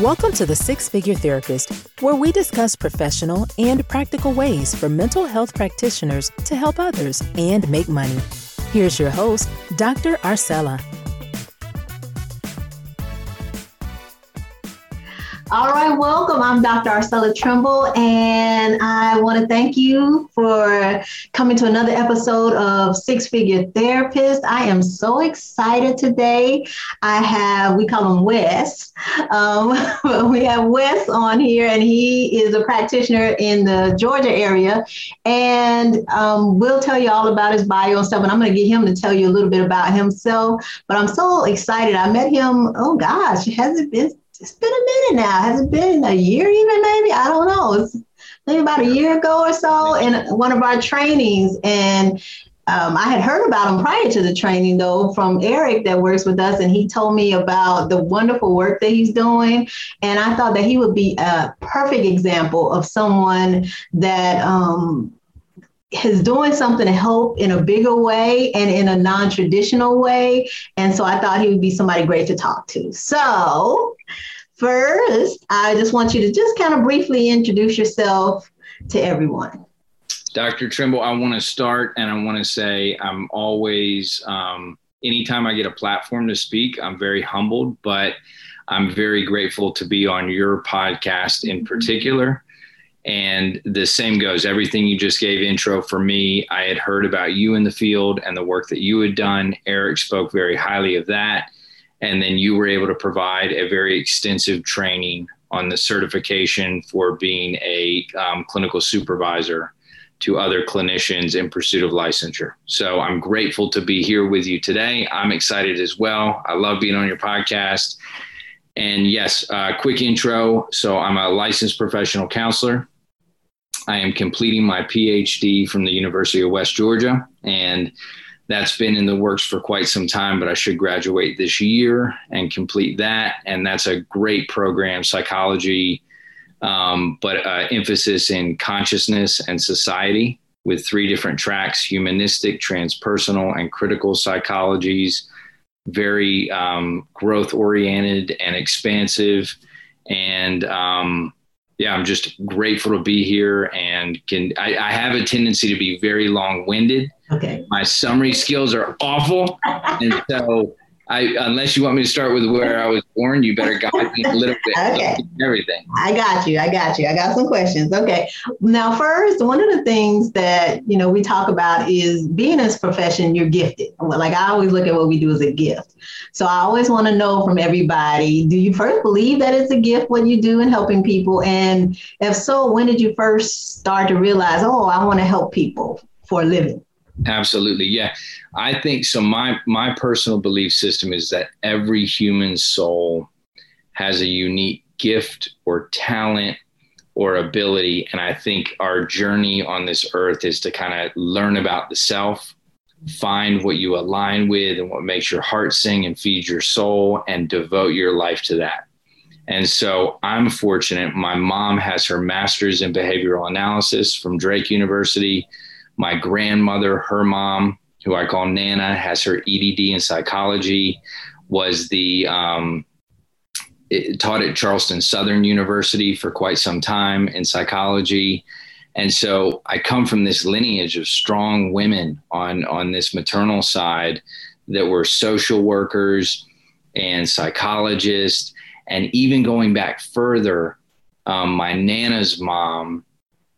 Welcome to the Six Figure Therapist, where we discuss professional and practical ways for mental health practitioners to help others and make money. Here's your host, Dr. Arcella. All right, welcome. I'm Dr. Arcella Trimble, and I want to thank you for coming to another episode of Six Figure Therapist. I am so excited today. I have, we call him Wes. Um, we have Wes on here, and he is a practitioner in the Georgia area. And um, we'll tell you all about his bio and stuff, and I'm going to get him to tell you a little bit about himself. But I'm so excited. I met him, oh gosh, has it been it's been a minute now. Has it been a year even maybe? I don't know. It's maybe about a year ago or so in one of our trainings. And um, I had heard about him prior to the training, though, from Eric that works with us, and he told me about the wonderful work that he's doing. And I thought that he would be a perfect example of someone that um, is doing something to help in a bigger way and in a non-traditional way. And so i thought he would be somebody great to talk to. So first i just want you to just kind of briefly introduce yourself to everyone. Dr trimble i want to start and i want to say i'm always um, anytime i get a platform to speak i'm very humbled but i'm very grateful to be on your podcast in particular and the same goes. Everything you just gave intro for me, I had heard about you in the field and the work that you had done. Eric spoke very highly of that. And then you were able to provide a very extensive training on the certification for being a um, clinical supervisor to other clinicians in pursuit of licensure. So I'm grateful to be here with you today. I'm excited as well. I love being on your podcast. And yes, uh, quick intro. So I'm a licensed professional counselor. I am completing my PhD from the University of West Georgia, and that's been in the works for quite some time, but I should graduate this year and complete that. And that's a great program, psychology, um, but uh, emphasis in consciousness and society with three different tracks humanistic, transpersonal, and critical psychologies. Very um, growth oriented and expansive. And um, yeah, I'm just grateful to be here and can I, I have a tendency to be very long winded. Okay. My summary skills are awful. and so I, unless you want me to start with where I was born, you better guide me a little bit. okay. Everything. I got you. I got you. I got some questions. Okay. Now, first, one of the things that you know we talk about is being in this profession. You're gifted. Like I always look at what we do as a gift. So I always want to know from everybody: Do you first believe that it's a gift what you do in helping people? And if so, when did you first start to realize, oh, I want to help people for a living? Absolutely. Yeah. I think so. My, my personal belief system is that every human soul has a unique gift or talent or ability. And I think our journey on this earth is to kind of learn about the self, find what you align with and what makes your heart sing and feeds your soul, and devote your life to that. And so I'm fortunate. My mom has her master's in behavioral analysis from Drake University. My grandmother, her mom, who I call Nana, has her EDD in psychology, was the um, taught at Charleston Southern University for quite some time in psychology. And so I come from this lineage of strong women on, on this maternal side that were social workers and psychologists. And even going back further, um, my Nana's mom,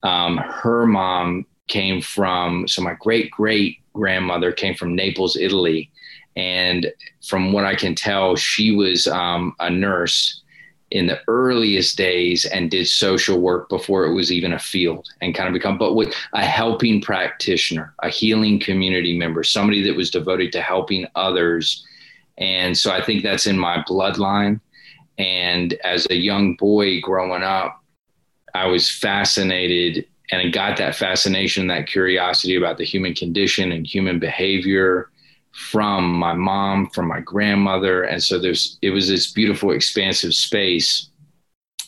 um, her mom came from, so my great great grandmother came from Naples, Italy. And from what I can tell, she was um, a nurse in the earliest days and did social work before it was even a field and kind of become, but with a helping practitioner, a healing community member, somebody that was devoted to helping others. And so I think that's in my bloodline. And as a young boy growing up, I was fascinated and I got that fascination, that curiosity about the human condition and human behavior from my mom, from my grandmother. And so there's, it was this beautiful, expansive space.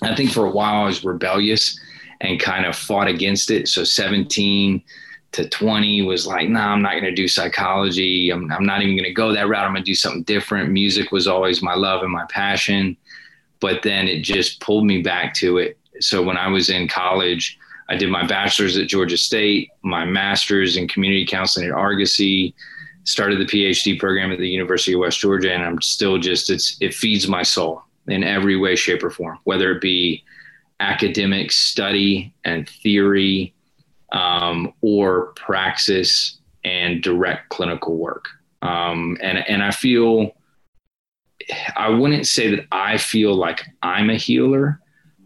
I think for a while I was rebellious and kind of fought against it. So 17 to 20 was like, nah, I'm not going to do psychology. I'm, I'm not even going to go that route. I'm going to do something different. Music was always my love and my passion but then it just pulled me back to it. So when I was in college, I did my bachelor's at Georgia State, my master's in community counseling at Argosy, started the PhD program at the University of West Georgia, and I'm still just it's it feeds my soul in every way, shape, or form, whether it be academic study and theory um, or praxis and direct clinical work. Um, and and I feel I wouldn't say that I feel like I'm a healer.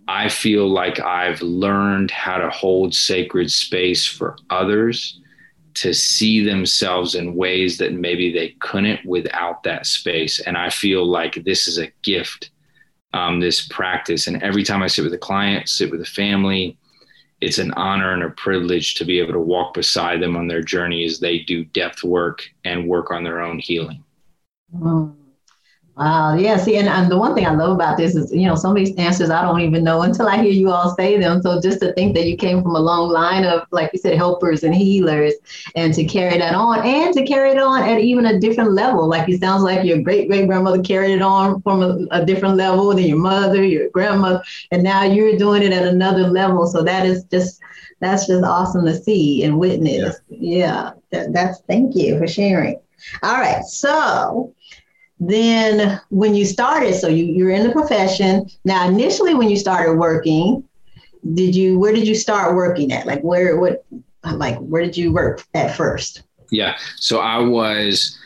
I feel like I've learned how to hold sacred space for others to see themselves in ways that maybe they couldn't without that space. And I feel like this is a gift, um, this practice. And every time I sit with a client, sit with a family, it's an honor and a privilege to be able to walk beside them on their journey as they do depth work and work on their own healing. Wow. Yeah. See, and, and the one thing I love about this is, you know, some of these answers I don't even know until I hear you all say them. So just to think that you came from a long line of, like you said, helpers and healers, and to carry that on and to carry it on at even a different level. Like it sounds like your great great grandmother carried it on from a, a different level than your mother, your grandmother, and now you're doing it at another level. So that is just, that's just awesome to see and witness. Yeah. yeah that, that's, thank you for sharing. All right. So, then when you started so you, you're in the profession. Now initially when you started working did you where did you start working at? Like where what like where did you work at first? Yeah so i was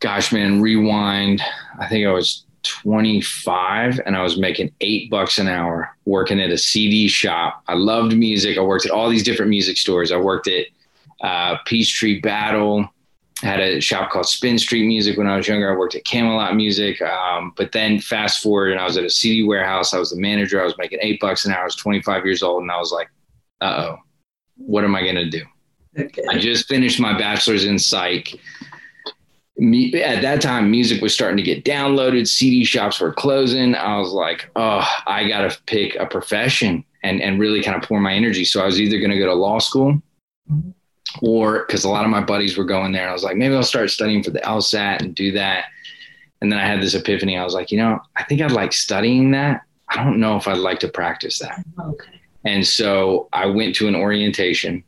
gosh man rewind i think i was 25 and i was making eight bucks an hour working at a cd shop. I loved music. I worked at all these different music stores. I worked at uh, peachtree battle had a shop called Spin Street Music when I was younger. I worked at Camelot Music. Um, but then fast forward and I was at a CD warehouse. I was the manager. I was making eight bucks an hour. I was 25 years old. And I was like, uh oh, what am I going to do? Okay. I just finished my bachelor's in psych. Me, at that time, music was starting to get downloaded. CD shops were closing. I was like, oh, I got to pick a profession and, and really kind of pour my energy. So I was either going to go to law school. Mm-hmm or because a lot of my buddies were going there and I was like, maybe I'll start studying for the LSAT and do that. And then I had this epiphany. I was like, you know, I think I'd like studying that. I don't know if I'd like to practice that. Okay. And so I went to an orientation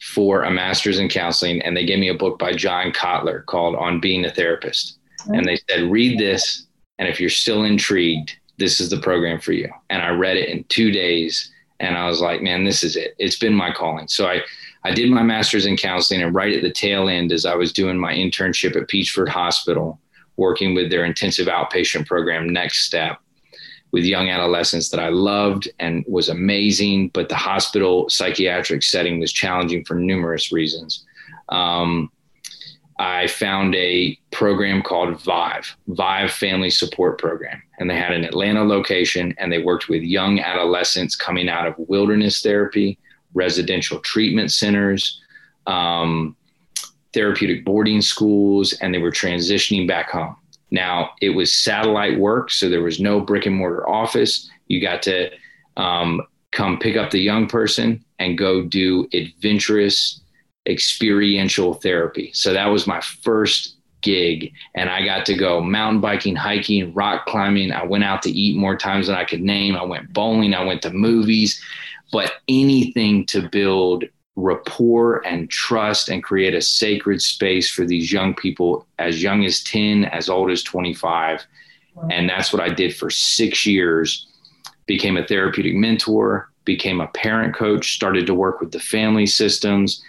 for a master's in counseling and they gave me a book by John Kottler called On Being a Therapist. And they said, read this. And if you're still intrigued, this is the program for you. And I read it in two days and I was like, man, this is it. It's been my calling. So I, I did my master's in counseling, and right at the tail end, as I was doing my internship at Peachford Hospital, working with their intensive outpatient program, Next Step, with young adolescents that I loved and was amazing, but the hospital psychiatric setting was challenging for numerous reasons. Um, I found a program called Vive, Vive Family Support Program. And they had an Atlanta location and they worked with young adolescents coming out of wilderness therapy, residential treatment centers, um, therapeutic boarding schools, and they were transitioning back home. Now, it was satellite work, so there was no brick and mortar office. You got to um, come pick up the young person and go do adventurous experiential therapy. So that was my first gig and I got to go mountain biking, hiking, rock climbing. I went out to eat more times than I could name. I went bowling, I went to movies, but anything to build rapport and trust and create a sacred space for these young people as young as 10, as old as 25. Wow. And that's what I did for six years. Became a therapeutic mentor, became a parent coach, started to work with the family systems,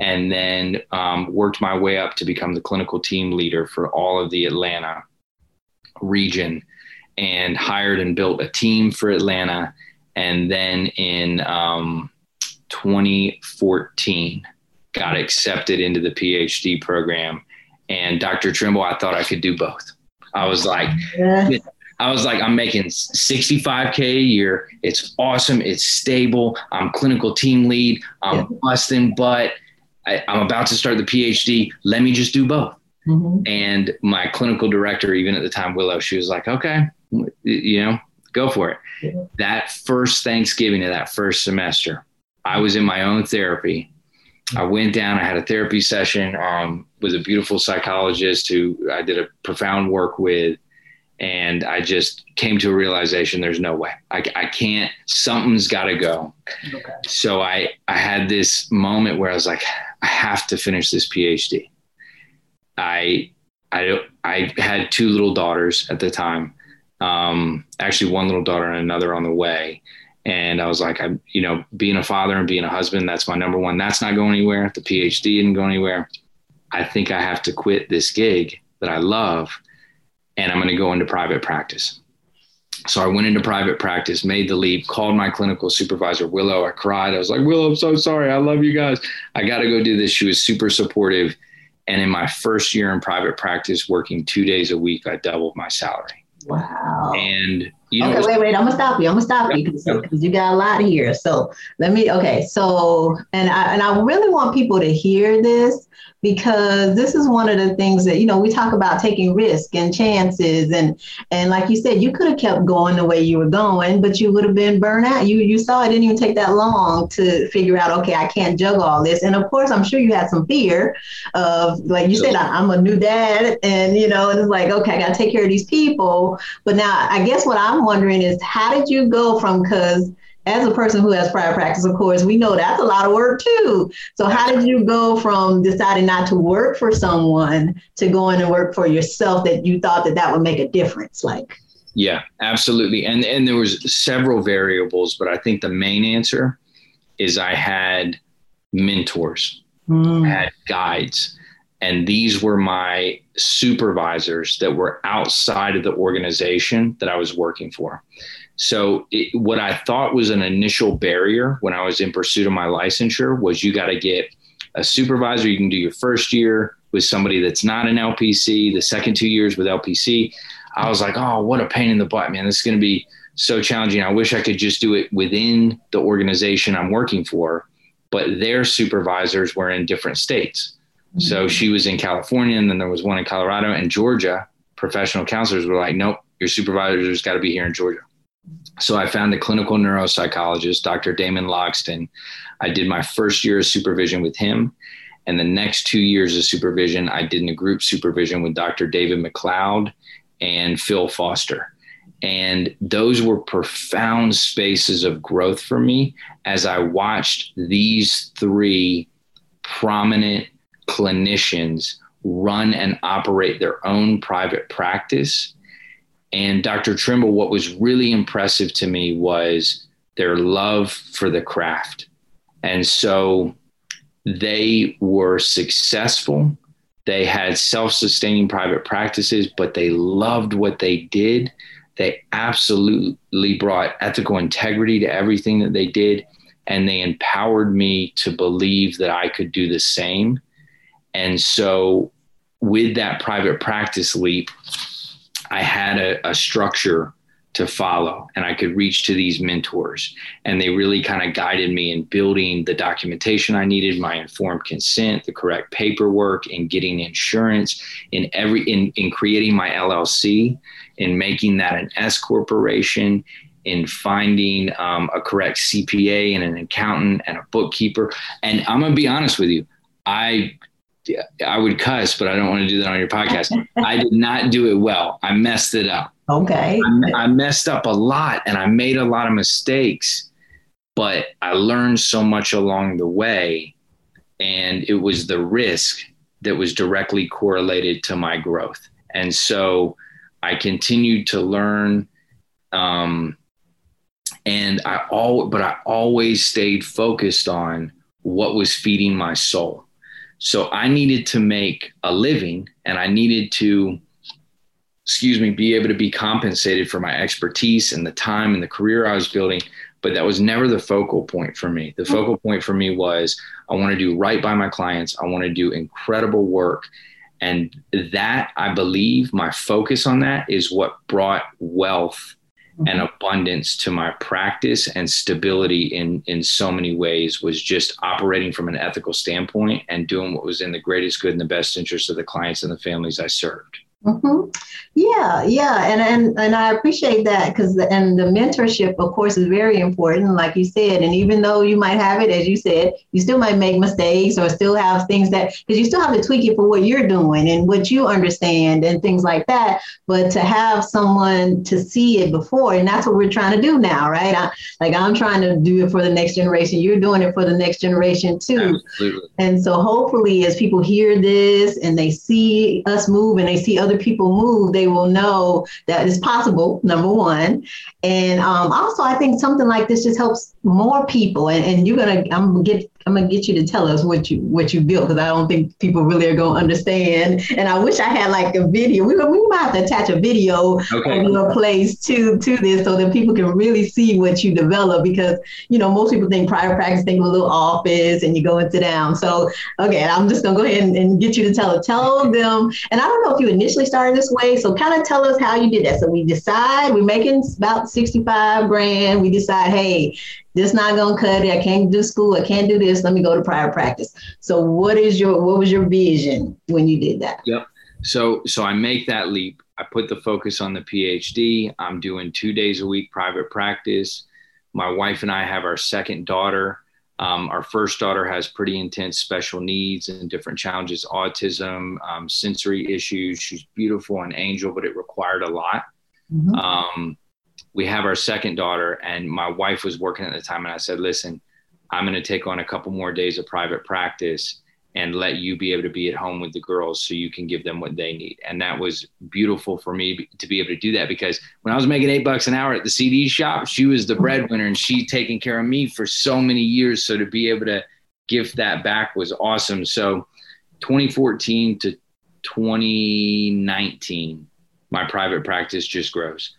and then um, worked my way up to become the clinical team leader for all of the Atlanta region and hired and built a team for Atlanta and then in um, 2014 got accepted into the PhD program. And Dr. Trimble, I thought I could do both. I was like, I was like, I'm making 65K a year. It's awesome. It's stable. I'm clinical team lead. I'm yeah. busting butt. I, am about to start the PhD. Let me just do both. Mm-hmm. And my clinical director, even at the time, Willow, she was like, okay, you know, go for it. Yeah. That first Thanksgiving of that first semester, I was in my own therapy. I went down, I had a therapy session um, with a beautiful psychologist who I did a profound work with. and I just came to a realization there's no way I, I can't something's got to go okay. so I I had this moment where I was like I have to finish this PhD I I I had two little daughters at the time um, actually one little daughter and another on the way and I was like I you know being a father and being a husband that's my number one that's not going anywhere the PhD didn't go anywhere I think I have to quit this gig that I love and I'm going to go into private practice. So I went into private practice, made the leap, called my clinical supervisor, Willow. I cried. I was like, Willow, I'm so sorry. I love you guys. I got to go do this. She was super supportive. And in my first year in private practice, working two days a week, I doubled my salary. Wow. And you know, okay, wait, wait. I'm gonna stop you. I'm gonna stop you because you got a lot here. So let me. Okay, so and I and I really want people to hear this because this is one of the things that you know we talk about taking risk and chances and and like you said you could have kept going the way you were going but you would have been burnt out. You you saw it didn't even take that long to figure out okay i can't juggle all this. And of course i'm sure you had some fear of like you said i'm a new dad and you know and it's like okay i got to take care of these people. But now i guess what i'm wondering is how did you go from because as a person who has prior practice, of course, we know that's a lot of work too. So, how did you go from deciding not to work for someone to going to work for yourself that you thought that that would make a difference? Like, yeah, absolutely. And and there was several variables, but I think the main answer is I had mentors, mm. I had guides, and these were my supervisors that were outside of the organization that I was working for. So, it, what I thought was an initial barrier when I was in pursuit of my licensure was you got to get a supervisor. You can do your first year with somebody that's not an LPC, the second two years with LPC. I was like, oh, what a pain in the butt, man. This is going to be so challenging. I wish I could just do it within the organization I'm working for, but their supervisors were in different states. Mm-hmm. So she was in California, and then there was one in Colorado and Georgia. Professional counselors were like, nope, your supervisor's got to be here in Georgia. So I found a clinical neuropsychologist, Dr. Damon Logston. I did my first year of supervision with him. And the next two years of supervision, I did in a group supervision with Dr. David McLeod and Phil Foster. And those were profound spaces of growth for me as I watched these three prominent clinicians run and operate their own private practice and Dr. Trimble, what was really impressive to me was their love for the craft. And so they were successful. They had self sustaining private practices, but they loved what they did. They absolutely brought ethical integrity to everything that they did. And they empowered me to believe that I could do the same. And so, with that private practice leap, I had a, a structure to follow and I could reach to these mentors. And they really kind of guided me in building the documentation I needed, my informed consent, the correct paperwork, in getting insurance, in every in, in creating my LLC, in making that an S corporation, in finding um, a correct CPA and an accountant and a bookkeeper. And I'm gonna be honest with you, I I would cuss, but I don't want to do that on your podcast. I did not do it well. I messed it up. Okay. I, I, messed up a lot and I made a lot of mistakes, but I learned so much along the way. And it was the risk that was directly correlated to my growth. And so I continued to learn. Um, and I all, but I always stayed focused on what was feeding my soul so I needed to make a living and I needed to, excuse me, be able to be compensated for my expertise and the time and the career I was building. But that was never the focal point for me. The mm-hmm. focal point for me was I want to do right by my clients, I want to do incredible work. And that, I believe, my focus on that is what brought wealth and mm-hmm. abundance to my practice and stability in in so many ways was just operating from an ethical standpoint and doing what was in the greatest good and the best interest of the clients and the families I served. Mm-hmm. Yeah, yeah, and and and I appreciate that because and the mentorship, of course, is very important, like you said. And even though you might have it, as you said, you still might make mistakes or still have things that because you still have to tweak it for what you're doing and what you understand and things like that. But to have someone to see it before, and that's what we're trying to do now, right? I, like I'm trying to do it for the next generation. You're doing it for the next generation too. Absolutely. And so hopefully, as people hear this and they see us move and they see other people move, they will know that it's possible, number one. And um, also, I think something like this just helps more people. And, and you're going to, I'm going to get I'm gonna get you to tell us what you what you built because I don't think people really are gonna understand. And I wish I had like a video. We we might have to attach a video okay. of your place to to this so that people can really see what you develop because you know most people think private practice think of a little office and you go and sit down. So okay, I'm just gonna go ahead and, and get you to tell. Tell them. And I don't know if you initially started this way, so kind of tell us how you did that. So we decide we're making about 65 grand. We decide, hey, this not gonna cut it. I can't do school. I can't do this. Let me go to private practice. So what is your what was your vision when you did that? Yep. So so I make that leap. I put the focus on the PhD. I'm doing two days a week private practice. My wife and I have our second daughter. Um, our first daughter has pretty intense special needs and different challenges, autism, um, sensory issues. She's beautiful and angel, but it required a lot. Mm-hmm. Um, we have our second daughter and my wife was working at the time and i said listen i'm going to take on a couple more days of private practice and let you be able to be at home with the girls so you can give them what they need. And that was beautiful for me to be able to do that because when i was making eight bucks an hour at the cd shop she was the breadwinner and she taking care of me for so many years. So to be able to give that back was awesome. So 2014 to 2019 my private practice just grows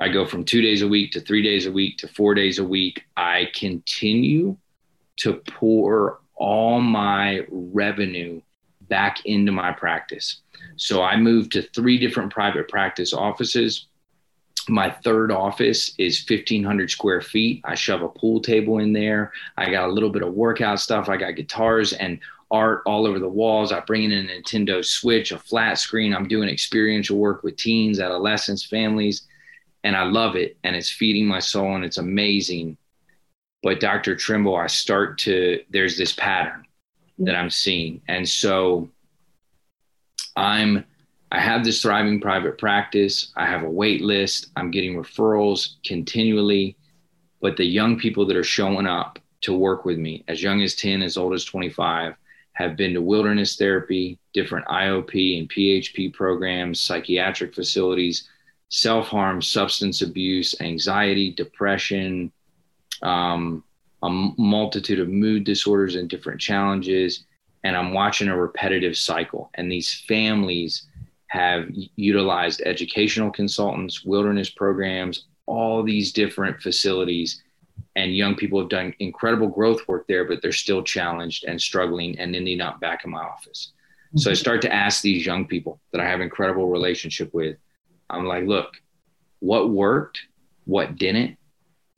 I go from two days a week to three days a week to four days a week. I continue to pour all my revenue back into my practice. So I moved to three different private practice offices. My third office is 1,500 square feet. I shove a pool table in there. I got a little bit of workout stuff. I got guitars and art all over the walls. I bring in a Nintendo Switch, a flat screen. I'm doing experiential work with teens, adolescents, families and I love it and it's feeding my soul and it's amazing. But Dr. Trimble, I start to, there's this pattern mm-hmm. that I'm seeing. And so I'm, I have this thriving private practice. I have a wait list. I'm getting referrals continually. But the young people that are showing up to work with me, as young as 10, as old as 25, have been to wilderness therapy, different IOP and PHP programs, psychiatric facilities, self harm, substance abuse, anxiety, depression, um, a multitude of mood disorders and different challenges. And I'm watching a repetitive cycle. And these families have utilized educational consultants, wilderness programs, all these different facilities. And young people have done incredible growth work there, but they're still challenged and struggling and ending up back in my office. Mm-hmm. So I mm-hmm. start to ask these young people that I have incredible relationship with, I'm like, look, what worked, what didn't.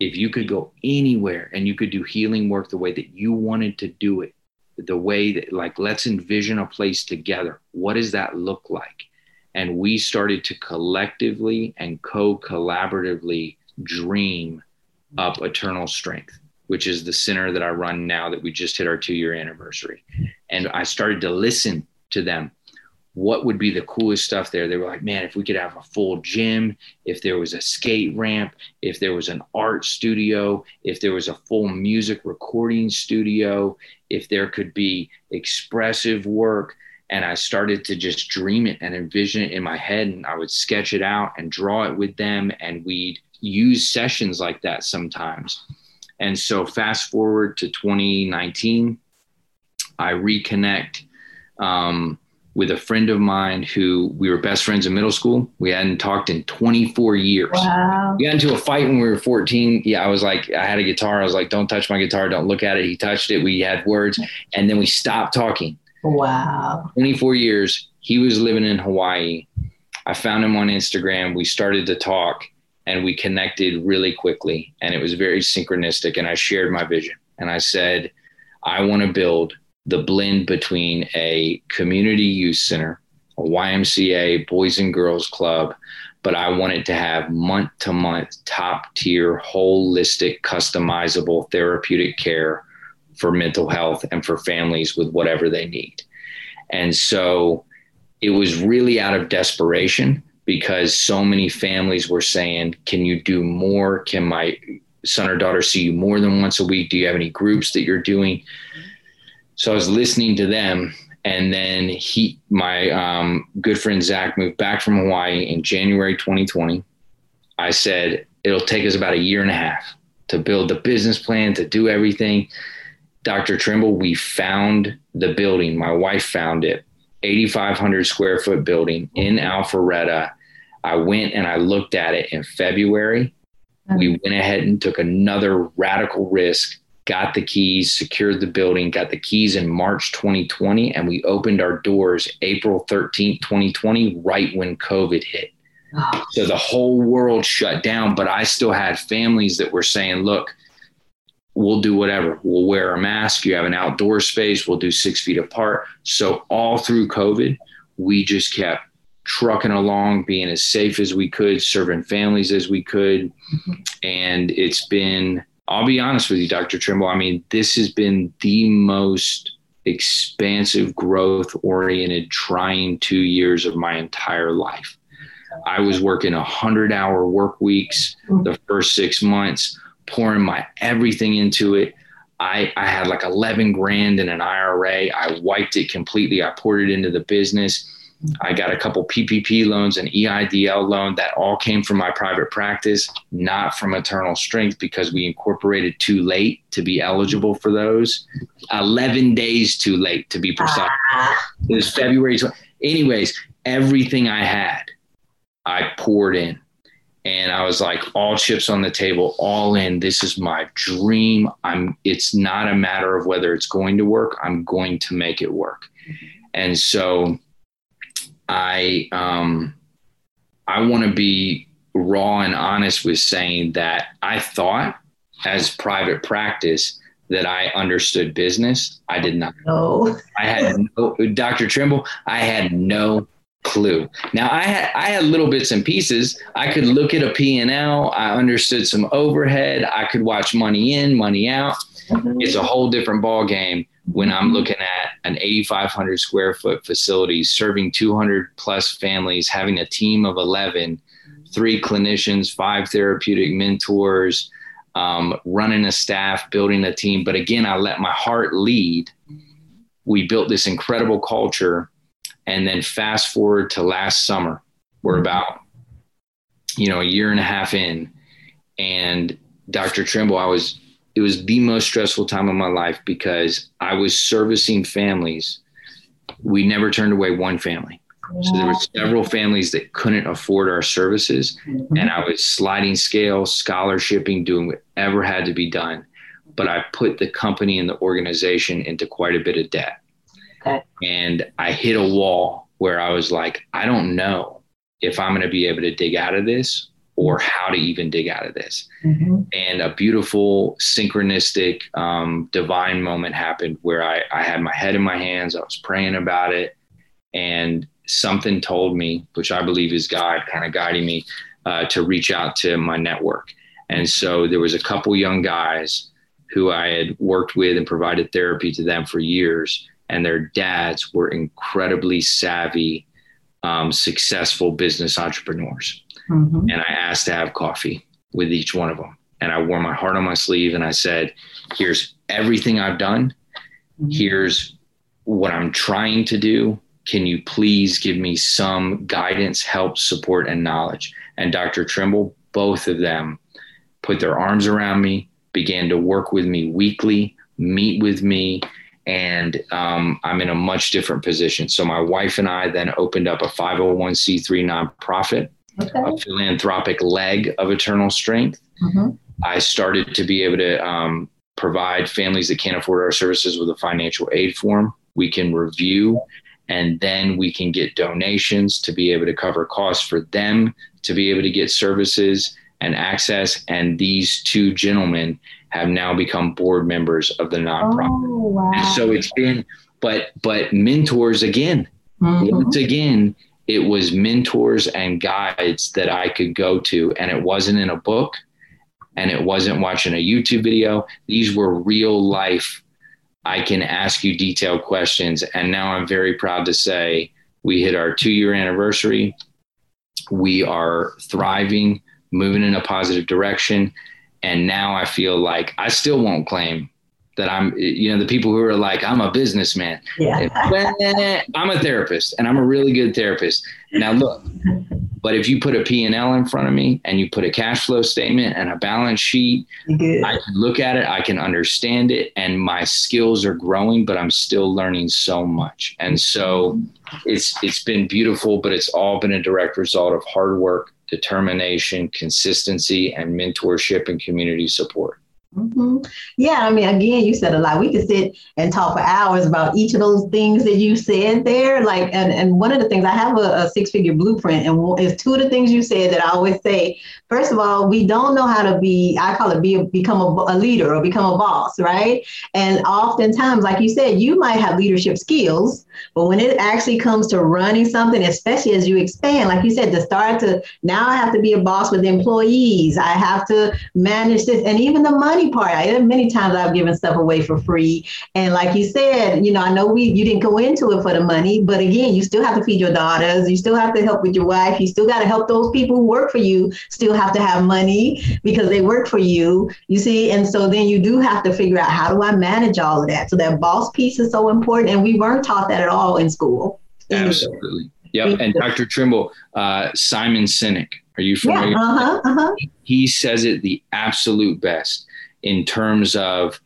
If you could go anywhere and you could do healing work the way that you wanted to do it, the way that, like, let's envision a place together. What does that look like? And we started to collectively and co collaboratively dream up eternal strength which is the center that I run now that we just hit our two year anniversary. And I started to listen to them what would be the coolest stuff there. They were like, man, if we could have a full gym, if there was a skate ramp, if there was an art studio, if there was a full music recording studio, if there could be expressive work. And I started to just dream it and envision it in my head. And I would sketch it out and draw it with them. And we'd use sessions like that sometimes. And so, fast forward to 2019, I reconnect. Um, with a friend of mine who we were best friends in middle school. We hadn't talked in 24 years. Wow. We got into a fight when we were 14. Yeah, I was like, I had a guitar. I was like, don't touch my guitar. Don't look at it. He touched it. We had words. And then we stopped talking. Wow. 24 years. He was living in Hawaii. I found him on Instagram. We started to talk and we connected really quickly. And it was very synchronistic. And I shared my vision. And I said, I want to build the blend between a community youth center, a YMCA, Boys and Girls Club, but I wanted to have month to month, top tier, holistic, customizable therapeutic care for mental health and for families with whatever they need. And so it was really out of desperation because so many families were saying, Can you do more? Can my son or daughter see you more than once a week? Do you have any groups that you're doing? So I was listening to them. And then he, my um, good friend Zach, moved back from Hawaii in January 2020. I said, It'll take us about a year and a half to build the business plan, to do everything. Dr. Trimble, we found the building. My wife found it. 8,500 square foot building in Alpharetta. I went and I looked at it in February. We went ahead and took another radical risk, got the keys, secured the building, got the keys in March 2020, and we opened our doors April 13th, 2020, right when COVID hit. So the whole world shut down, but I still had families that were saying, look, we'll do whatever. We'll wear a mask. You have an outdoor space. We'll do six feet apart. So all through COVID, we just kept trucking along, being as safe as we could, serving families as we could. Mm-hmm. And it's been, I'll be honest with you, Dr. Trimble. I mean, this has been the most expansive, growth oriented, trying two years of my entire life. I was working a hundred hour work weeks the first six months pouring my everything into it. I, I had like 11 grand in an IRA. I wiped it completely. I poured it into the business. I got a couple PPP loans, an EIDL loan that all came from my private practice, not from Eternal Strength because we incorporated too late to be eligible for those. 11 days too late to be precise. Ah. It was February. Anyways, everything I had, I poured in and I was like, all chips on the table, all in. This is my dream. I'm. It's not a matter of whether it's going to work. I'm going to make it work. And so, I um, I want to be raw and honest with saying that I thought, as private practice, that I understood business. I did not. No. I had no, Dr. Trimble. I had no clue. Now I had I had little bits and pieces. I could look at a P&L, I understood some overhead, I could watch money in, money out. Mm-hmm. It's a whole different ball game when I'm looking at an 8500 square foot facility serving 200 plus families, having a team of 11, three clinicians, five therapeutic mentors, um, running a staff, building a team. But again, I let my heart lead. We built this incredible culture and then fast forward to last summer, we're mm-hmm. about, you know, a year and a half in. And Dr. Trimble, I was, it was the most stressful time of my life because I was servicing families. We never turned away one family. So there were several families that couldn't afford our services. Mm-hmm. And I was sliding scale, scholarshiping, doing whatever had to be done. But I put the company and the organization into quite a bit of debt. Okay. And I hit a wall where I was like, I don't know if I'm going to be able to dig out of this or how to even dig out of this. Mm-hmm. And a beautiful, synchronistic, um, divine moment happened where I, I had my head in my hands. I was praying about it. And something told me, which I believe is God kind of guiding me uh, to reach out to my network. And so there was a couple young guys who I had worked with and provided therapy to them for years and their dads were incredibly savvy, um, successful business entrepreneurs. Mm-hmm. And I asked to have coffee with each one of them. And I wore my heart on my sleeve and I said, Here's everything I've done. Mm-hmm. Here's what I'm trying to do. Can you please give me some guidance, help, support, and knowledge? And Dr. Trimble, both of them put their arms around me, began to work with me weekly, meet with me, and um, I'm in a much different position. So my wife and I then opened up a 501c3 nonprofit, okay. a philanthropic leg of Eternal Strength. Mm-hmm. I started to be able to um, provide families that can't afford our services with a financial aid form. We can review and then we can get donations to be able to cover costs for them to be able to get services and access. And these two gentlemen have now become board members of the nonprofit. Oh, wow. And so it's been, but but mentors again, Mm-hmm. Once again, it was mentors and guides that I could go to, and it wasn't in a book and it wasn't watching a YouTube video. These were real life. I can ask you detailed questions. And now I'm very proud to say we hit our two year anniversary. We are thriving, moving in a positive direction. And now I feel like I still won't claim that I'm, you know, the people who are like, I'm a businessman. Yeah. I'm a therapist and I'm a really good therapist. Now look, but if you put a P&L in front of me and you put a cash flow statement and a balance sheet, I can look at it, I can understand it and my skills are growing, but I'm still learning so much. And so it's, it's been beautiful, but it's all been a direct result of hard work, determination, consistency, and mentorship and community support. Mm-hmm. Yeah, I mean, again, you said a lot. We could sit and talk for hours about each of those things that you said there. Like, and, and one of the things I have a, a six figure blueprint, and it's two of the things you said that I always say. First of all, we don't know how to be. I call it be become a, a leader or become a boss, right? And oftentimes, like you said, you might have leadership skills, but when it actually comes to running something, especially as you expand, like you said, to start to now I have to be a boss with employees. I have to manage this, and even the money part. I, many times I've given stuff away for free. And like you said, you know, I know we you didn't go into it for the money, but again, you still have to feed your daughters. You still have to help with your wife. You still got to help those people who work for you still have to have money because they work for you. You see, and so then you do have to figure out how do I manage all of that. So that boss piece is so important, and we weren't taught that at all in school. Absolutely. Yep. And Dr. Trimble, uh, Simon Sinek, are you familiar? Yeah, uh-huh, uh-huh. He says it the absolute best in terms of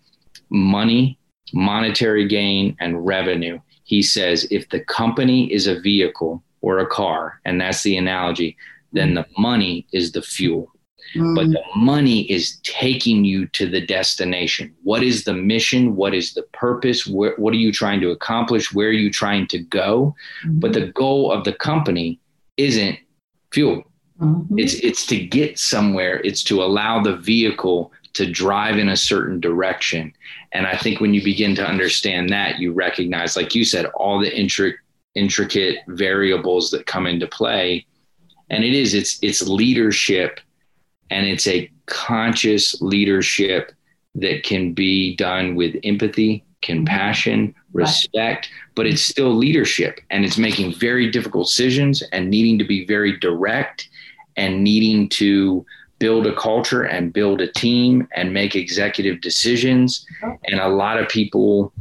money, monetary gain, and revenue. He says if the company is a vehicle or a car, and that's the analogy, then the money is the fuel. Mm. But the money is taking you to the destination. What is the mission? What is the purpose? What, what are you trying to accomplish? Where are you trying to go? Mm. But the goal of the company isn't fuel. Mm-hmm. It's it's to get somewhere. It's to allow the vehicle to drive in a certain direction. And I think when you begin to understand that, you recognize, like you said, all the intric- intricate variables that come into play. And it is, it's, it's leadership and it's a conscious leadership that can be done with empathy, compassion, respect, but it's still leadership and it's making very difficult decisions and needing to be very direct and needing to build a culture and build a team and make executive decisions. And a lot of people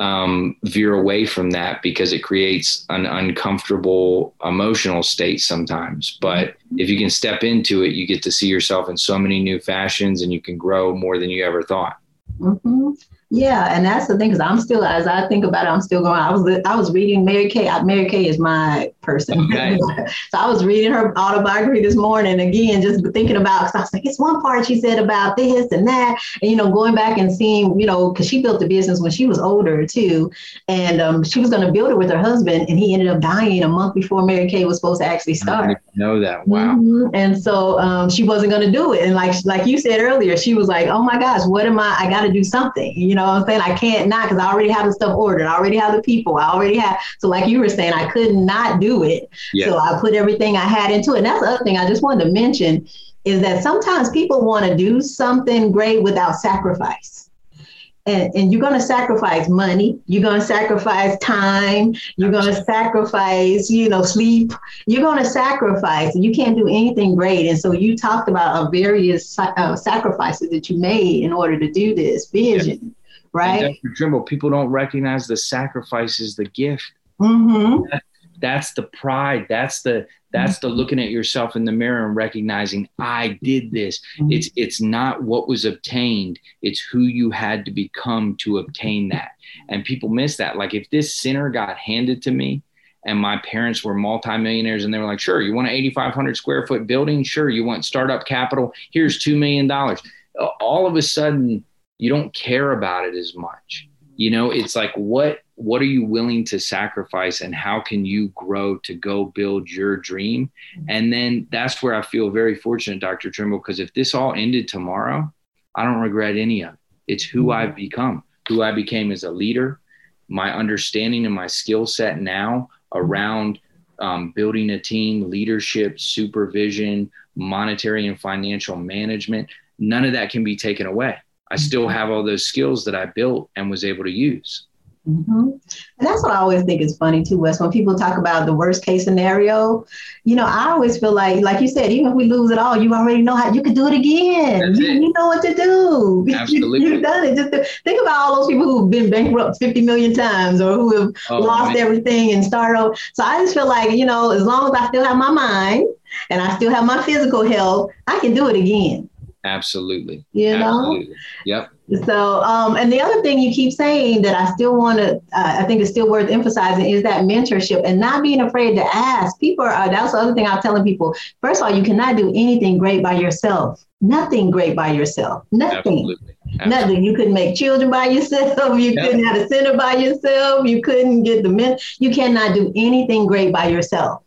um, veer away from that because it creates an uncomfortable emotional state sometimes. But if you can step into it, you get to see yourself in so many new fashions and you can grow more than you ever thought. Mm-hmm. Yeah, and that's the thing because I'm still, as I think about it, I'm still going. I was I was reading Mary Kay. Mary Kay is my person. Okay. so I was reading her autobiography this morning again, just thinking about because I was like, it's one part she said about this and that, and you know, going back and seeing, you know, because she built the business when she was older too, and um, she was going to build it with her husband, and he ended up dying a month before Mary Kay was supposed to actually start. know that? Wow. Mm-hmm. And so um, she wasn't going to do it, and like like you said earlier, she was like, oh my gosh, what am I? I got to do something, you know know what I'm saying? I can't not because I already have the stuff ordered. I already have the people. I already have. So like you were saying, I could not do it. Yeah. So I put everything I had into it. And that's the other thing I just wanted to mention is that sometimes people want to do something great without sacrifice. And, and, you're going to sacrifice money you're going to sacrifice time you're going to sacrifice you know sleep you're going to sacrifice you can't do anything great and so you talked about uh, various uh, sacrifices that you made in order to do this vision right? Trimble, people don't recognize the sacrifice is the gift. Mm-hmm. That, that's the pride. That's the that's mm-hmm. the looking at yourself in the mirror and recognizing I did this. Mm-hmm. It's it's not what was obtained. It's who you had to become to obtain that. And people miss that. Like if this sinner got handed to me, and my parents were multimillionaires and they were like, sure, you want an 8,500 square foot building? Sure. You want startup capital? Here's $2 million. All of a sudden, you don't care about it as much you know it's like what what are you willing to sacrifice and how can you grow to go build your dream and then that's where i feel very fortunate dr trimble because if this all ended tomorrow i don't regret any of it it's who mm-hmm. i've become who i became as a leader my understanding and my skill set now around um, building a team, leadership, supervision, monetary and financial management. None of that can be taken away. I still mm-hmm. have all those skills that I built and was able to use. Mm-hmm. And that's what I always think is funny too, Wes. When people talk about the worst case scenario, you know, I always feel like, like you said, even if we lose it all, you already know how you can do it again. You, it. you, know what to do. Absolutely. you, have done it. Just to, think about all those people who've been bankrupt 50 million times or who have oh, lost man. everything and started over. So I just feel like, you know, as long as I still have my mind and I still have my physical health, I can do it again. Absolutely. You know? Yep. So, um, and the other thing you keep saying that I still want to, uh, I think it's still worth emphasizing is that mentorship and not being afraid to ask. People are, that's the other thing I'm telling people. First of all, you cannot do anything great by yourself. Nothing great by yourself. Nothing. Absolutely. Absolutely. Nothing. You couldn't make children by yourself. You yep. couldn't have a center by yourself. You couldn't get the men. You cannot do anything great by yourself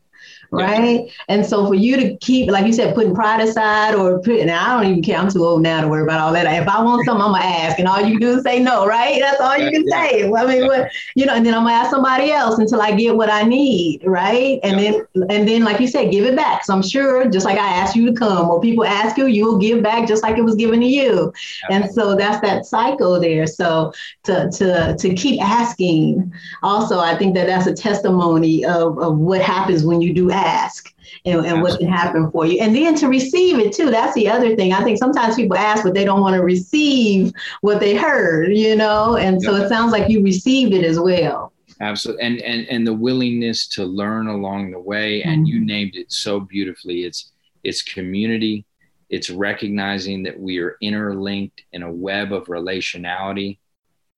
right? And so for you to keep, like you said, putting pride aside or put, and I don't even care, I'm too old now to worry about all that. If I want something, I'm gonna ask, and all you can do is say no, right? That's all you can say. I mean, what, you know, and then I'm gonna ask somebody else until I get what I need, right? And yeah. then, and then, like you said, give it back. So I'm sure, just like I asked you to come, or people ask you, you'll give back just like it was given to you. And so that's that cycle there. So to to to keep asking, also, I think that that's a testimony of of what happens when you do ask ask and, and what can happen for you. And then to receive it too. That's the other thing. I think sometimes people ask, but they don't want to receive what they heard, you know? And so it sounds like you received it as well. Absolutely. And, and, and the willingness to learn along the way. Mm-hmm. And you mm-hmm. named it so beautifully. It's, it's community. It's recognizing that we are interlinked in a web of relationality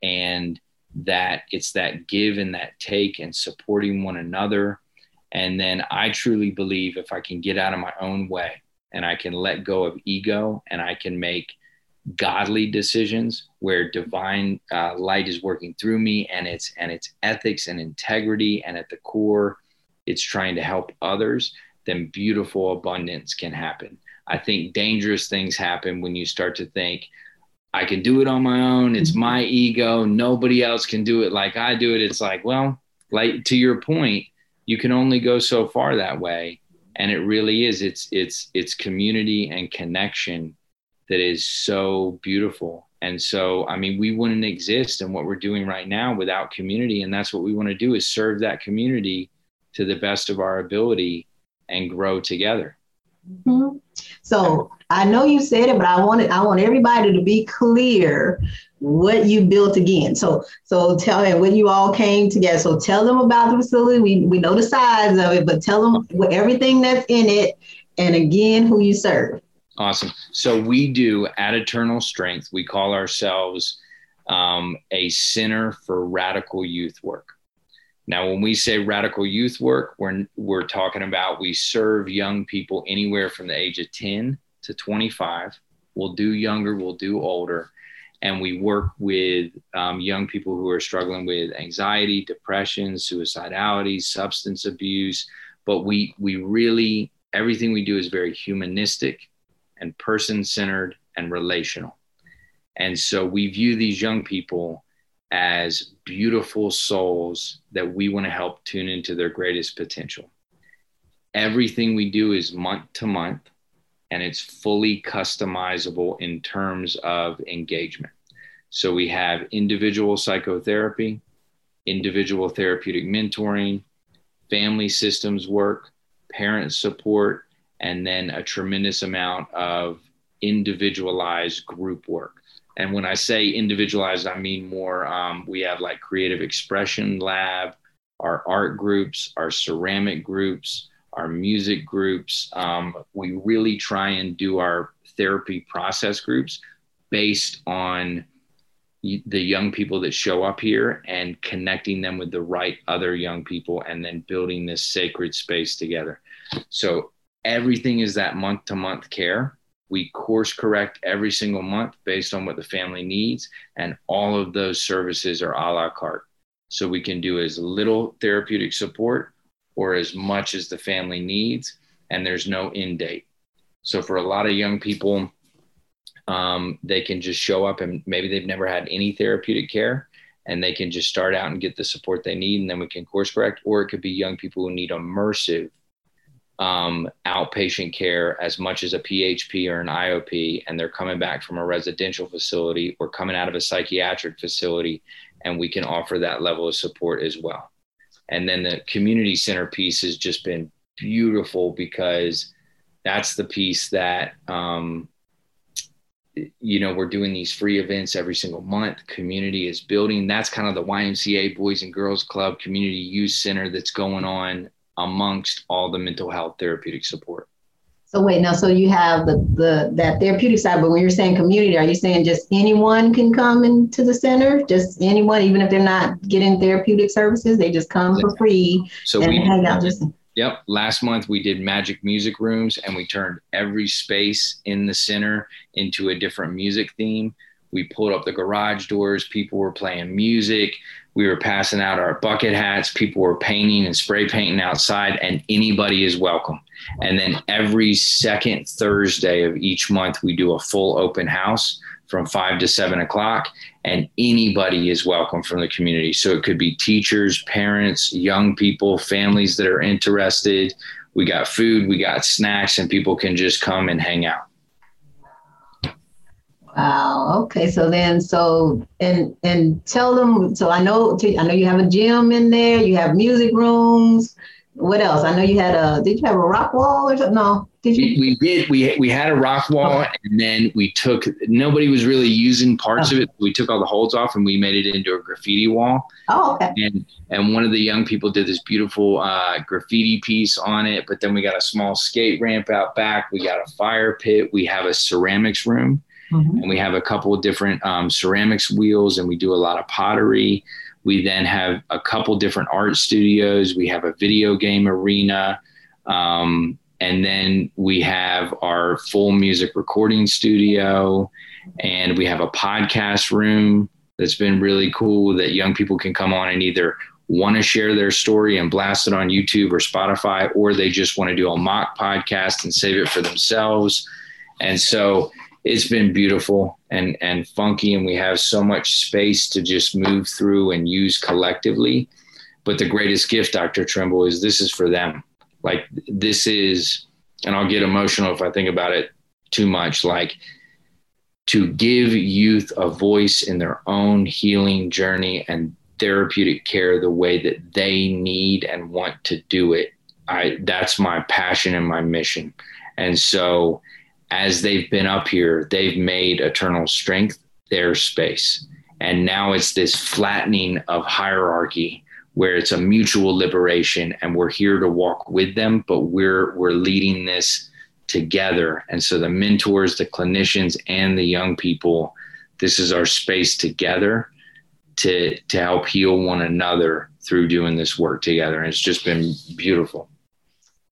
and that it's that give and that take and supporting one another and then I truly believe if I can get out of my own way and I can let go of ego and I can make godly decisions where divine uh, light is working through me and it's and it's ethics and integrity and at the core it's trying to help others then beautiful abundance can happen. I think dangerous things happen when you start to think i can do it on my own. It's mm-hmm. my ego. Nobody else can do it like i do it. It's like well like to your point you can only go so far that way. And it really is it's it's it's community and connection that is so beautiful. And so i mean we wouldn't exist in what we're doing right now without community. And that's what we want to do is serve that community to the best of our ability and grow together. Mm-hmm. So i know you said it but i want i want everybody to be clear what you built again. So so tell them when you all came together. So tell them about the facility. We we know the size of it, but tell them what, everything that's in it and again who you serve. Awesome. So we do at Eternal Strength, we call ourselves um, a center for radical youth work. Now, when we say radical youth work, we're, we're talking about we serve young people anywhere from the age of 10 to 25. We'll do younger, we'll do older and we work with um, young people who are struggling with anxiety, depression, suicidality, substance abuse. But we we really everything we do is very humanistic and person centered and relational. And so we view these young people as beautiful souls that we want to help tune into their greatest potential. Everything we do is month to month and it's fully customizable in terms of engagement. So we have individual psychotherapy, individual therapeutic mentoring, family systems work, parent support, and then a tremendous amount of individualized group work. And when I say individualized, I mean more, um, we have like creative expression lab, our art groups, our ceramic groups, our music groups. Um, we really try and do our therapy process groups based on the young people that show up here and connecting them with the right other young people and then building this sacred space together. So everything is that month to month care. We course correct every single month based on what the family needs, and all of those services are a la carte. So we can do as little therapeutic support or as much as the family needs, and there's no end date. So for a lot of young people, um, they can just show up and maybe they've never had any therapeutic care and they can just start out and get the support they need and then we can course correct or it could be young people who need immersive um, outpatient care as much as a php or an iop and they're coming back from a residential facility or coming out of a psychiatric facility and we can offer that level of support as well. And then the community center piece has just been beautiful because that's the piece that um, you know we're doing these free events every single month. Community is building. That's kind of the ymca boys and girls club community youth center that's going on amongst all the mental health therapeutic support so wait now so you have the the that therapeutic side but when you're saying community are you saying just anyone can come into the center just anyone even if they're not getting therapeutic services they just come for free so and we hang out just Yep. Last month we did magic music rooms and we turned every space in the center into a different music theme. We pulled up the garage doors. People were playing music. We were passing out our bucket hats. People were painting and spray painting outside, and anybody is welcome. And then every second Thursday of each month, we do a full open house from five to seven o'clock, and anybody is welcome from the community. So it could be teachers, parents, young people, families that are interested. We got food, we got snacks, and people can just come and hang out. Wow. Okay. So then, so and and tell them. So I know I know you have a gym in there. You have music rooms. What else? I know you had a. Did you have a rock wall or something? No. Did you? We, did. We we had a rock wall, oh. and then we took. Nobody was really using parts oh. of it. We took all the holds off, and we made it into a graffiti wall. Oh, okay. And and one of the young people did this beautiful uh, graffiti piece on it. But then we got a small skate ramp out back. We got a fire pit. We have a ceramics room, mm-hmm. and we have a couple of different um, ceramics wheels, and we do a lot of pottery. We then have a couple different art studios. We have a video game arena. Um, and then we have our full music recording studio and we have a podcast room that's been really cool that young people can come on and either want to share their story and blast it on YouTube or Spotify, or they just want to do a mock podcast and save it for themselves. And so it's been beautiful and, and funky, and we have so much space to just move through and use collectively. But the greatest gift, Dr. Trimble, is this is for them. Like this is, and I'll get emotional if I think about it too much. Like to give youth a voice in their own healing journey and therapeutic care the way that they need and want to do it. I that's my passion and my mission. And so as they've been up here, they've made eternal strength their space. And now it's this flattening of hierarchy where it's a mutual liberation and we're here to walk with them but we're we're leading this together. And so the mentors the clinicians and the young people this is our space together to to help heal one another through doing this work together. And it's just been beautiful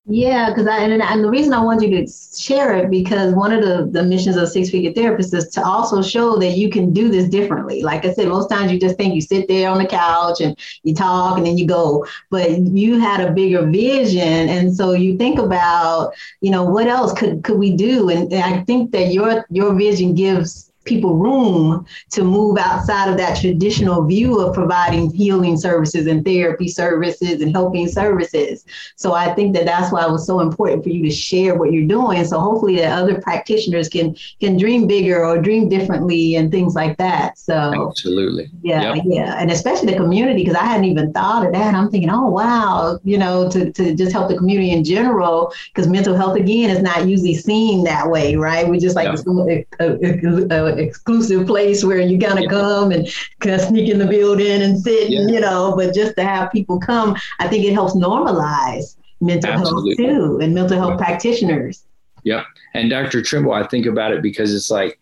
yeah, because I and, and the reason I want you to share it because one of the, the missions of six figure therapists is to also show that you can do this differently. Like I said, most times you just think you sit there on the couch and you talk and then you go, but you had a bigger vision, and so you think about, you know, what else could could we do? And, and I think that your your vision gives people room to move outside of that traditional view of providing healing services and therapy services and helping services. So I think that that's why it was so important for you to share what you're doing. So hopefully that other practitioners can can dream bigger or dream differently and things like that. So absolutely, yeah, yep. yeah, and especially the community because I hadn't even thought of that. I'm thinking, oh wow, you know, to to just help the community in general because mental health again is not usually seen that way, right? We just like yep. a, a, a, exclusive place where you gotta yeah. come and kind of sneak in the building and sit, yeah. and, you know. But just to have people come, I think it helps normalize mental Absolutely. health too, and mental health practitioners. Yep. And Dr. Trimble, I think about it because it's like,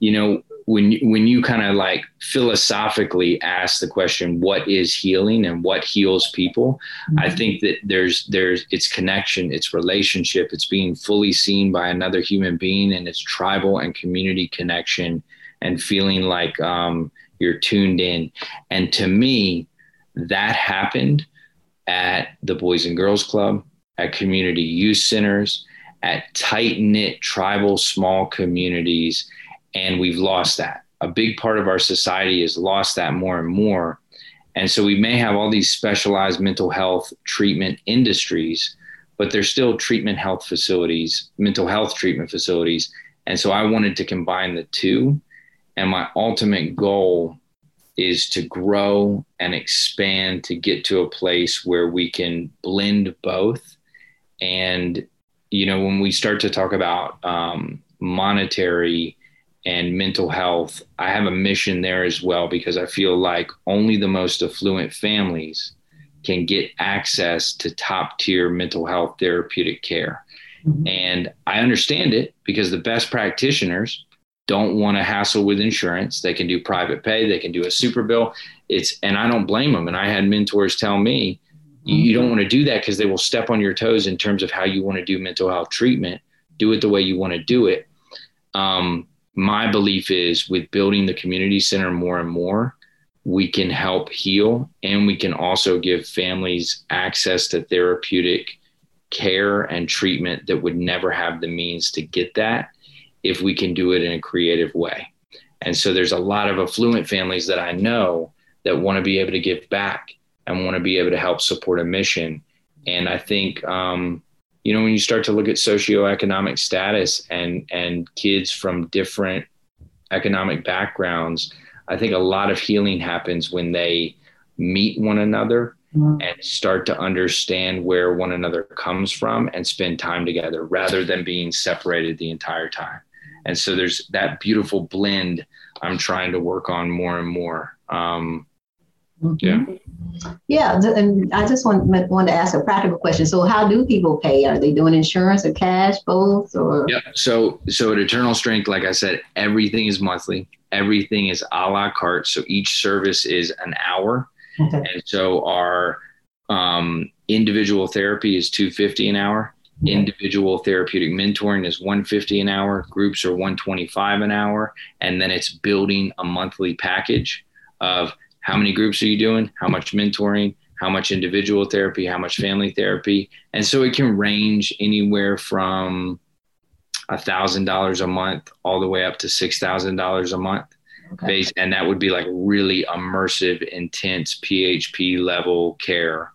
you know, when when you kind of like philosophically ask the question what is healing and what heals people mm-hmm. i think that there's there's it's connection it's relationship it's being fully seen by another human being and it's tribal and community connection and feeling like um, you're tuned in and to me that happened at the boys and girls club at community youth centers at tight knit tribal small communities and we've lost that a big part of our society has lost that more and more. And so we may have all these specialized mental health treatment industries, but they're still treatment health facilities, mental health treatment facilities. And so I wanted to combine the two. And my ultimate goal is to grow and expand to get to a place where we can blend both. And, you know, when we start to talk about um, monetary and mental health, I have a mission there as well because I feel like only the most affluent families can get access to top tier mental health therapeutic care. Mm-hmm. And I understand it because the best practitioners don't want to hassle with insurance. They can do private pay, they can do a super bill. It's and I don't blame them. And I had mentors tell me, you don't want to do that because they will step on your toes in terms of how you want to do mental health treatment. Do it the way you want to do it. Um, my belief is with building the community center more and more, we can help heal and we can also give families access to therapeutic care and treatment that would never have the means to get that if we can do it in a creative way. And so there's a lot of affluent families that I know that want to be able to give back and want to be able to help support a mission. And I think um, you know, when you start to look at socioeconomic status and and kids from different economic backgrounds, I think a lot of healing happens when they meet one another mm-hmm. and start to understand where one another comes from and spend time together rather than being separated the entire time. And so there's that beautiful blend I'm trying to work on more and more. Um, yeah. Yeah, and I just want, want to ask a practical question. So, how do people pay? Are they doing insurance or cash, both, or? Yeah. So, so at Eternal Strength, like I said, everything is monthly. Everything is a la carte. So each service is an hour, okay. and so our um, individual therapy is two fifty an hour. Okay. Individual therapeutic mentoring is 150 an hour. Groups are 125 an hour, and then it's building a monthly package of how many groups are you doing? How much mentoring? How much individual therapy? How much family therapy? And so it can range anywhere from a thousand dollars a month all the way up to six thousand dollars a month. Okay. and that would be like really immersive, intense PHP level care.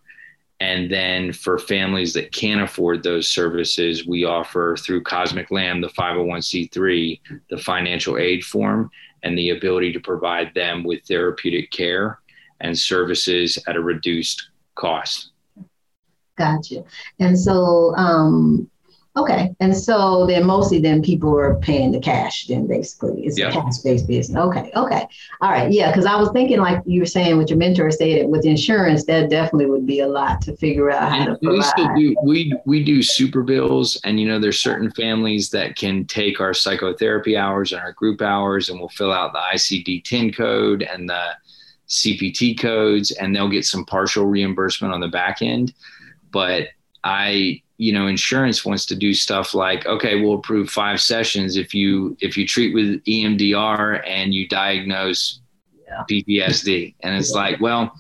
And then for families that can't afford those services, we offer through Cosmic Lamb, the 501c3, the financial aid form and the ability to provide them with therapeutic care and services at a reduced cost. Gotcha. And so, um, okay. And so then mostly then people are paying the cash then basically. It's a cash based business. Okay. Okay. All right. Yeah. Cause I was thinking like you were saying with your mentor said with insurance, that definitely would be a lot to figure out how to we provide. Do, we, we do super bills and you know, there's certain families that can take our psychotherapy hours and our group hours and we'll fill out the ICD 10 code and the CPT codes and they'll get some partial reimbursement on the back end. But I you know insurance wants to do stuff like okay we'll approve five sessions if you if you treat with emdr and you diagnose yeah. ptsd and it's yeah. like well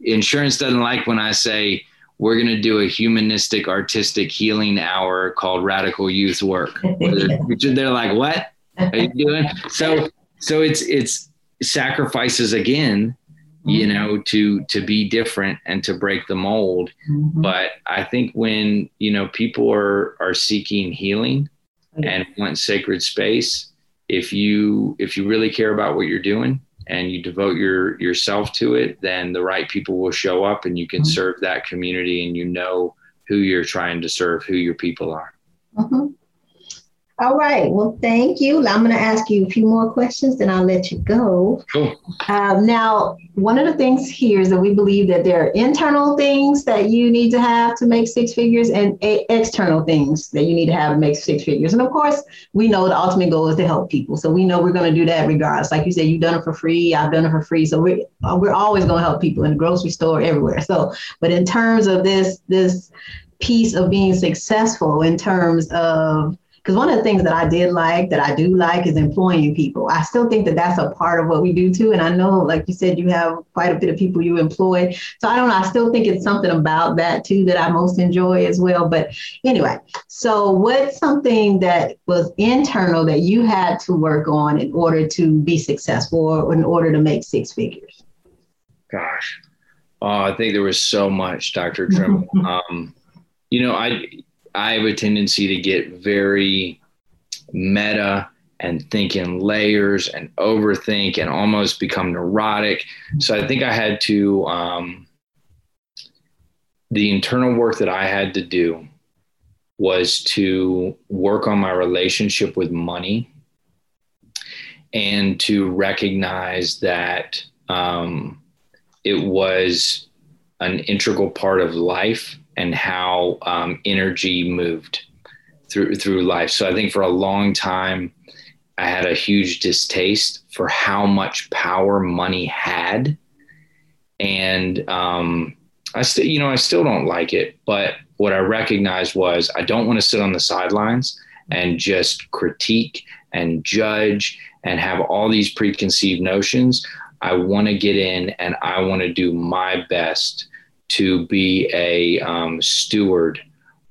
insurance doesn't like when i say we're going to do a humanistic artistic healing hour called radical youth work they're like what are you doing so so it's it's sacrifices again you mm-hmm. know to to be different and to break the mold mm-hmm. but i think when you know people are are seeking healing and want sacred space if you if you really care about what you're doing and you devote your yourself to it then the right people will show up and you can mm-hmm. serve that community and you know who you're trying to serve who your people are mm-hmm. All right. Well, thank you. I'm going to ask you a few more questions, then I'll let you go. Cool. Um, now, one of the things here is that we believe that there are internal things that you need to have to make six figures and a- external things that you need to have to make six figures. And of course, we know the ultimate goal is to help people. So we know we're going to do that regardless. Like you said, you've done it for free. I've done it for free. So we're, we're always going to help people in the grocery store, everywhere. So, but in terms of this, this piece of being successful in terms of because one of the things that I did like, that I do like, is employing people. I still think that that's a part of what we do too. And I know, like you said, you have quite a bit of people you employ. So I don't know. I still think it's something about that too that I most enjoy as well. But anyway, so what's something that was internal that you had to work on in order to be successful or in order to make six figures? Gosh. Oh, I think there was so much, Dr. Trimble. um, you know, I I have a tendency to get very meta and think in layers and overthink and almost become neurotic. So I think I had to, um, the internal work that I had to do was to work on my relationship with money and to recognize that um, it was an integral part of life and how um, energy moved through through life. So I think for a long time, I had a huge distaste for how much power money had, and um, I still, you know, I still don't like it. But what I recognized was I don't want to sit on the sidelines and just critique and judge and have all these preconceived notions. I want to get in and I want to do my best to be a um, steward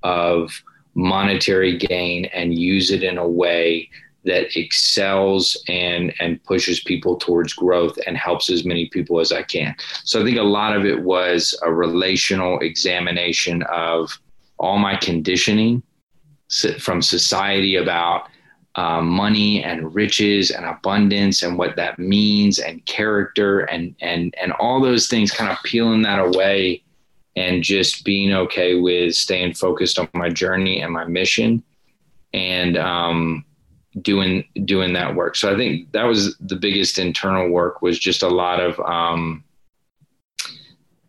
of monetary gain and use it in a way that excels and and pushes people towards growth and helps as many people as I can. So I think a lot of it was a relational examination of all my conditioning from society about uh, money and riches and abundance and what that means and character and and and all those things kind of peeling that away and just being okay with staying focused on my journey and my mission and um, doing doing that work. So i think that was the biggest internal work was just a lot of um,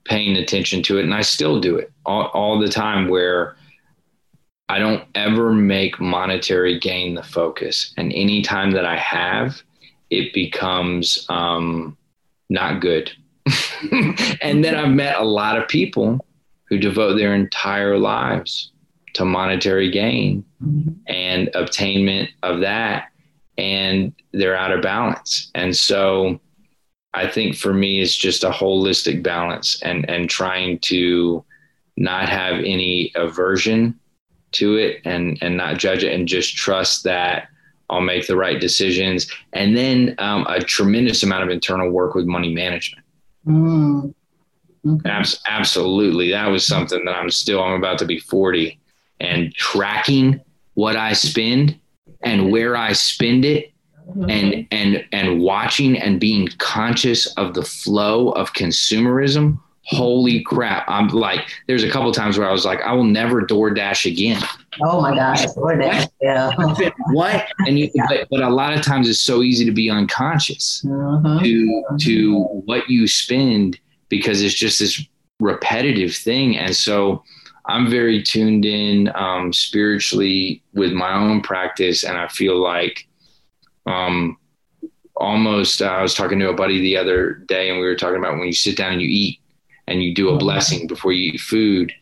paying attention to it. And i still do it all, all the time where i don't ever make monetary gain the focus. And any time that i have it becomes um, not good and then I've met a lot of people who devote their entire lives to monetary gain mm-hmm. and obtainment of that, and they're out of balance. And so I think for me, it's just a holistic balance and, and trying to not have any aversion to it and, and not judge it and just trust that I'll make the right decisions. And then um, a tremendous amount of internal work with money management. Mm. Okay. Abs- absolutely. That was something that I'm still, I'm about to be 40 and tracking what I spend and where I spend it and, and, and watching and being conscious of the flow of consumerism. Holy crap. I'm like, there's a couple times where I was like, I will never DoorDash again. Oh my gosh. DoorDash. Yeah. what? And you, but, but a lot of times it's so easy to be unconscious uh-huh. to, to what you spend because it's just this repetitive thing. And so I'm very tuned in um, spiritually with my own practice. And I feel like um, almost, uh, I was talking to a buddy the other day and we were talking about when you sit down and you eat and you do a mm-hmm. blessing before you eat food,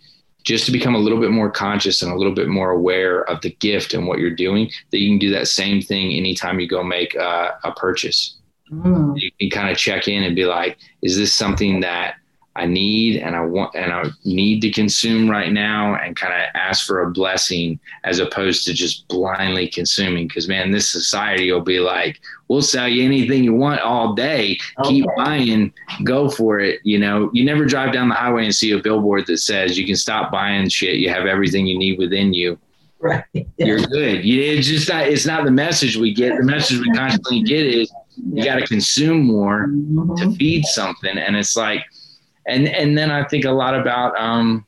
just to become a little bit more conscious and a little bit more aware of the gift and what you're doing, that you can do that same thing anytime you go make uh, a purchase. Mm. You can kind of check in and be like, is this something that I need and I want and I need to consume right now and kind of ask for a blessing as opposed to just blindly consuming. Cause man, this society will be like, we'll sell you anything you want all day. Okay. Keep buying, go for it. You know, you never drive down the highway and see a billboard that says you can stop buying shit. You have everything you need within you. Right. You're good. It's just not, it's not the message we get. The message we constantly get is you got to consume more mm-hmm. to feed something. And it's like, and, and then I think a lot about, um,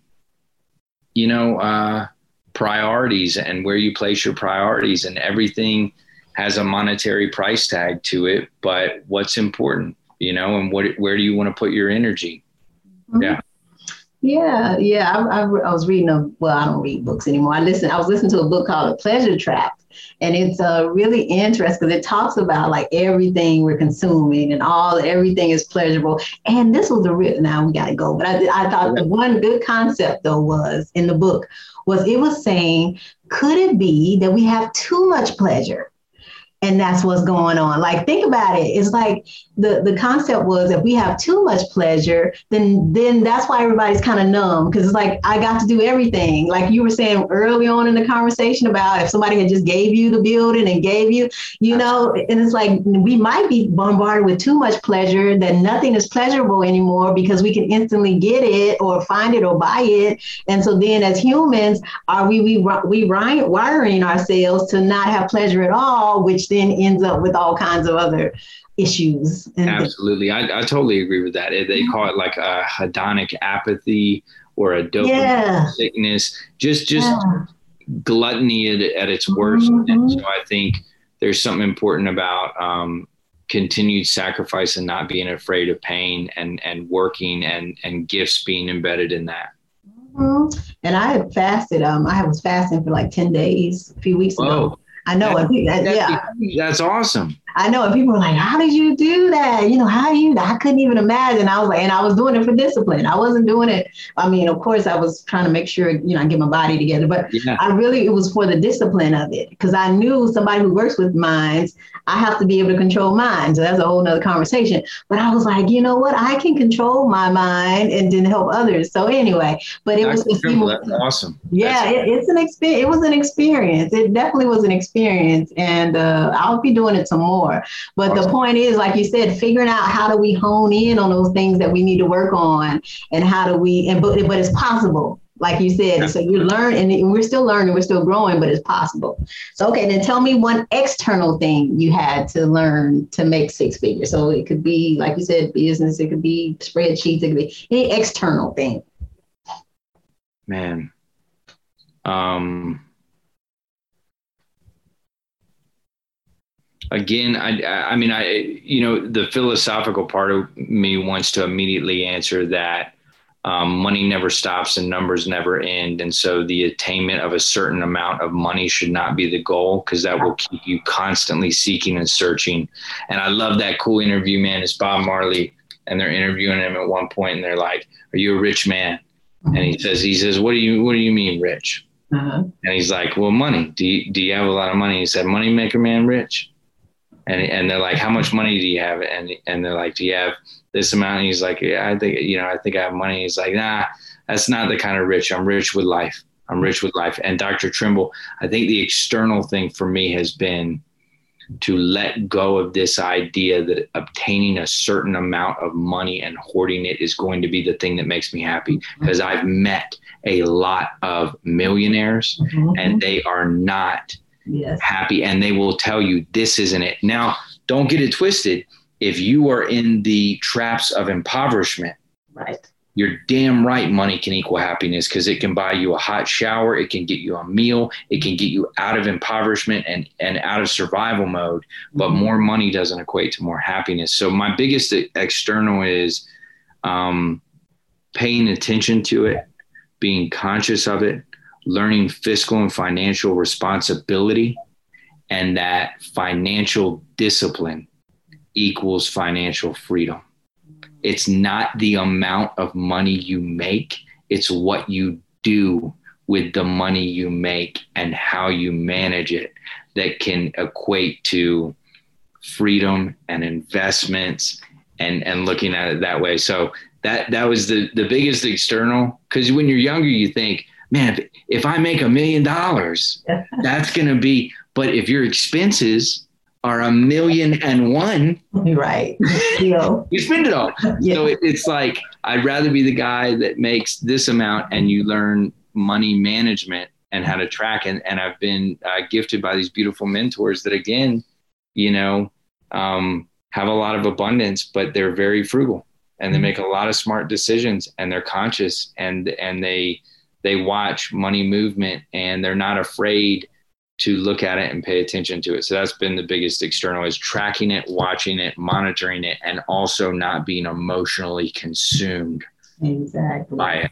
you know, uh, priorities and where you place your priorities and everything has a monetary price tag to it, but what's important, you know, and what, where do you want to put your energy? Mm-hmm. Yeah. Yeah, yeah. I, I, I, was reading a well, I don't read books anymore. I listen. I was listening to a book called The Pleasure Trap, and it's uh, really interesting because it talks about like everything we're consuming and all everything is pleasurable. And this was a real now we got to go, but I, I thought the one good concept though was in the book was it was saying, could it be that we have too much pleasure? And that's what's going on. Like think about it. It's like the the concept was if we have too much pleasure then then that's why everybody's kind of numb. Because it's like i got to do everything. Like you were saying early on in the conversation about if somebody had just gave you the building and gave you you know and it's like we might be bombarded with too much pleasure that nothing is pleasurable anymore because we can instantly get it or find it or buy it. And so then as humans are we we we wiring ourselves to not have pleasure at all which then ends up with all kinds of other issues. Absolutely. I, I totally agree with that. They call it like a hedonic apathy or a dopamine yeah. sickness, just, just yeah. gluttony at, at its worst. Mm-hmm. And so I think there's something important about, um, continued sacrifice and not being afraid of pain and, and working and, and gifts being embedded in that. Mm-hmm. And I had fasted. Um, I was fasting for like 10 days a few weeks Whoa. ago. I know. That, that, yeah. That's awesome. I know. And people were like, how did you do that? You know, how you, I couldn't even imagine. I was like, and I was doing it for discipline. I wasn't doing it. I mean, of course I was trying to make sure, you know, I get my body together, but yeah. I really, it was for the discipline of it. Cause I knew somebody who works with minds, I have to be able to control minds. So that's a whole nother conversation. But I was like, you know what? I can control my mind and then help others. So anyway, but it Dr. was that's awesome. Yeah, it, it's an experience. It was an experience. It definitely was an experience. And uh, I'll be doing it some more more. But awesome. the point is, like you said, figuring out how do we hone in on those things that we need to work on, and how do we, and but but it's possible like you said. Yeah. So you learn, and we're still learning, we're still growing, but it's possible. So, okay, then tell me one external thing you had to learn to make six figures. So it could be, like you said, business, it could be spreadsheets, it could be any external thing. Man. Um, again, I, I mean, I, you know, the philosophical part of me wants to immediately answer that um, money never stops and numbers never end. And so the attainment of a certain amount of money should not be the goal because that will keep you constantly seeking and searching. And I love that cool interview, man. It's Bob Marley. And they're interviewing him at one point and they're like, Are you a rich man? And he says, he says, What do you what do you mean rich? Uh-huh. And he's like, Well, money. Do you, do you have a lot of money? He said, Money make a man rich and and they're like, how much money do you have? And and they're like, do you have this amount? And he's like, yeah, I think you know, I think I have money. He's like, nah, that's not the kind of rich. I'm rich with life. I'm rich with life. And Dr. Trimble, I think the external thing for me has been to let go of this idea that obtaining a certain amount of money and hoarding it is going to be the thing that makes me happy. Because I've met a lot of millionaires mm-hmm. and they are not yes. happy and they will tell you this isn't it. Now, don't get it twisted. If you are in the traps of impoverishment, right. You're damn right money can equal happiness because it can buy you a hot shower, it can get you a meal, it can get you out of impoverishment and, and out of survival mode. But mm-hmm. more money doesn't equate to more happiness. So my biggest external is um, paying attention to it, being conscious of it, learning fiscal and financial responsibility and that financial discipline equals financial freedom. It's not the amount of money you make, it's what you do with the money you make and how you manage it that can equate to freedom and investments and and looking at it that way so that that was the the biggest external because when you're younger you think man, if, if I make a million dollars, that's going to be, but if your expenses are a million and one, right? you spend it all. Yeah. So it, it's like, I'd rather be the guy that makes this amount and you learn money management and how to track. And, and I've been uh, gifted by these beautiful mentors that, again, you know, um, have a lot of abundance, but they're very frugal and they mm-hmm. make a lot of smart decisions and they're conscious and, and they, they watch money movement and they're not afraid to look at it and pay attention to it. So that's been the biggest external is tracking it, watching it, monitoring it, and also not being emotionally consumed exactly. by it.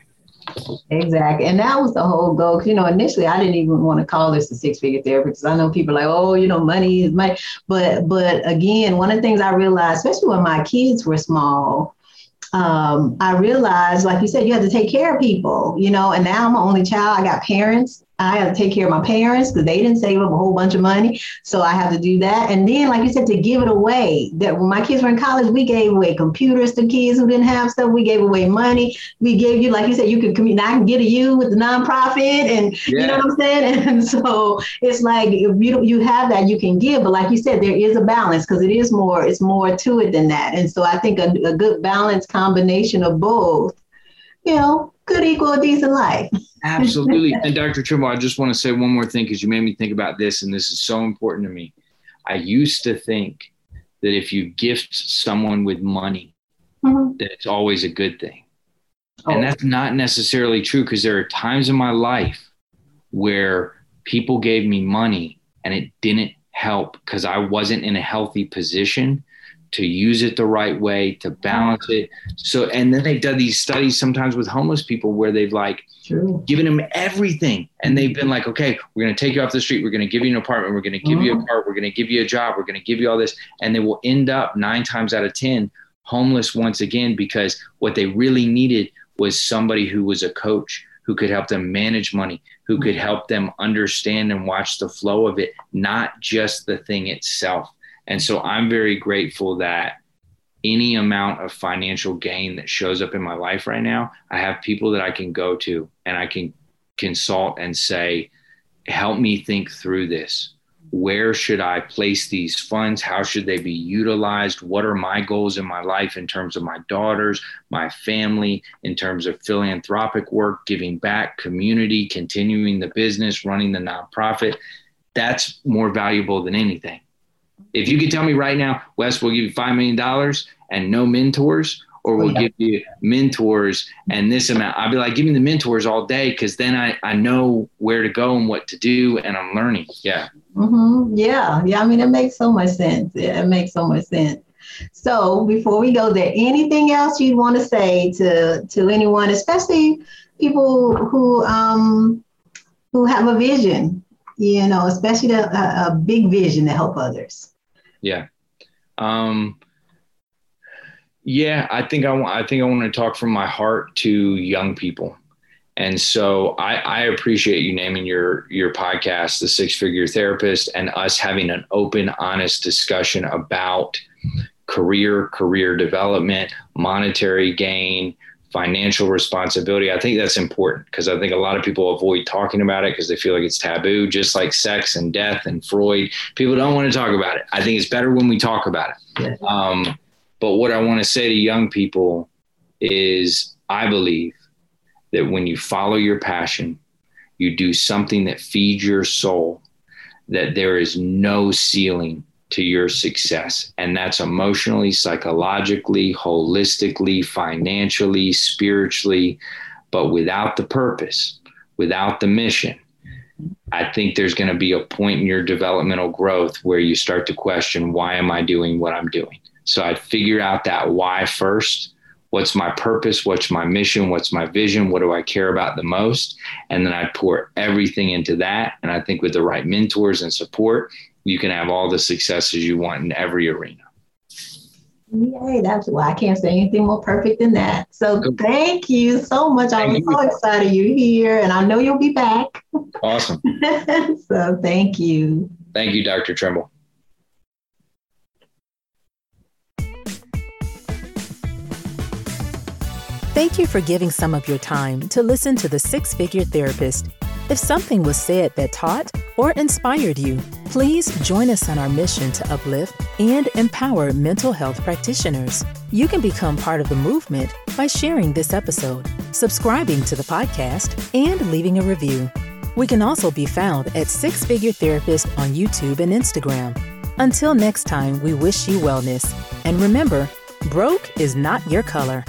Exactly. And that was the whole goal. You know, initially I didn't even want to call this a six figure therapy because I know people like, oh, you know, money is money. But but again, one of the things I realized, especially when my kids were small, um, I realized, like you said, you have to take care of people, you know, and now I'm an only child. I got parents I have to take care of my parents because they didn't save up a whole bunch of money. So I have to do that. And then, like you said, to give it away. That when my kids were in college, we gave away computers to kids who didn't have stuff. We gave away money. We gave you, like you said, you could commute. I can get a you with the nonprofit, and yeah. you know what I'm saying. And so it's like if you you have that, you can give. But like you said, there is a balance because it is more. It's more to it than that. And so I think a, a good balance combination of both, you know, could equal a decent life. Absolutely. and Dr. Trimble, I just want to say one more thing because you made me think about this, and this is so important to me. I used to think that if you gift someone with money, mm-hmm. that it's always a good thing. Oh. And that's not necessarily true because there are times in my life where people gave me money and it didn't help because I wasn't in a healthy position to use it the right way, to balance it. So, and then they've done these studies sometimes with homeless people where they've like True. given them everything. And they've been like, okay, we're going to take you off the street. We're going to give you an apartment. We're going to give mm-hmm. you a mm-hmm. car. We're going to give you a job. We're going to give you all this. And they will end up nine times out of 10 homeless once again because what they really needed was somebody who was a coach who could help them manage money, who could help them understand and watch the flow of it, not just the thing itself. And so I'm very grateful that any amount of financial gain that shows up in my life right now, I have people that I can go to and I can consult and say, help me think through this. Where should I place these funds? How should they be utilized? What are my goals in my life in terms of my daughters, my family, in terms of philanthropic work, giving back, community, continuing the business, running the nonprofit? That's more valuable than anything if you could tell me right now, Wes, we'll give you $5 million and no mentors, or we'll give you mentors and this amount. I'll be like, give me the mentors all day because then I, I know where to go and what to do and I'm learning. Yeah. Mm-hmm. Yeah. Yeah. I mean, it makes so much sense. Yeah, it makes so much sense. So before we go there, anything else you'd want to say to, to anyone, especially people who, um, who have a vision, you know, especially a, a big vision to help others? Yeah. Um, yeah, I think I want. I think I want to talk from my heart to young people, and so I, I appreciate you naming your your podcast, the Six Figure Therapist, and us having an open, honest discussion about career, career development, monetary gain, financial responsibility. I think that's important because I think a lot of people avoid talking about it because they feel like it's taboo, just like sex and death and Freud. People don't want to talk about it. I think it's better when we talk about it. Um, but what I want to say to young people is I believe that when you follow your passion, you do something that feeds your soul, that there is no ceiling to your success. And that's emotionally, psychologically, holistically, financially, spiritually. But without the purpose, without the mission, I think there's going to be a point in your developmental growth where you start to question why am I doing what I'm doing? So I'd figure out that why first. What's my purpose? What's my mission? What's my vision? What do I care about the most? And then I pour everything into that. And I think with the right mentors and support, you can have all the successes you want in every arena. Yay, that's why I can't say anything more perfect than that. So thank you so much. I'm so excited you're here and I know you'll be back. Awesome. so thank you. Thank you, Dr. Trimble. Thank you for giving some of your time to listen to the Six Figure Therapist. If something was said that taught or inspired you, please join us on our mission to uplift and empower mental health practitioners. You can become part of the movement by sharing this episode, subscribing to the podcast, and leaving a review. We can also be found at Six Figure Therapist on YouTube and Instagram. Until next time, we wish you wellness. And remember, broke is not your color.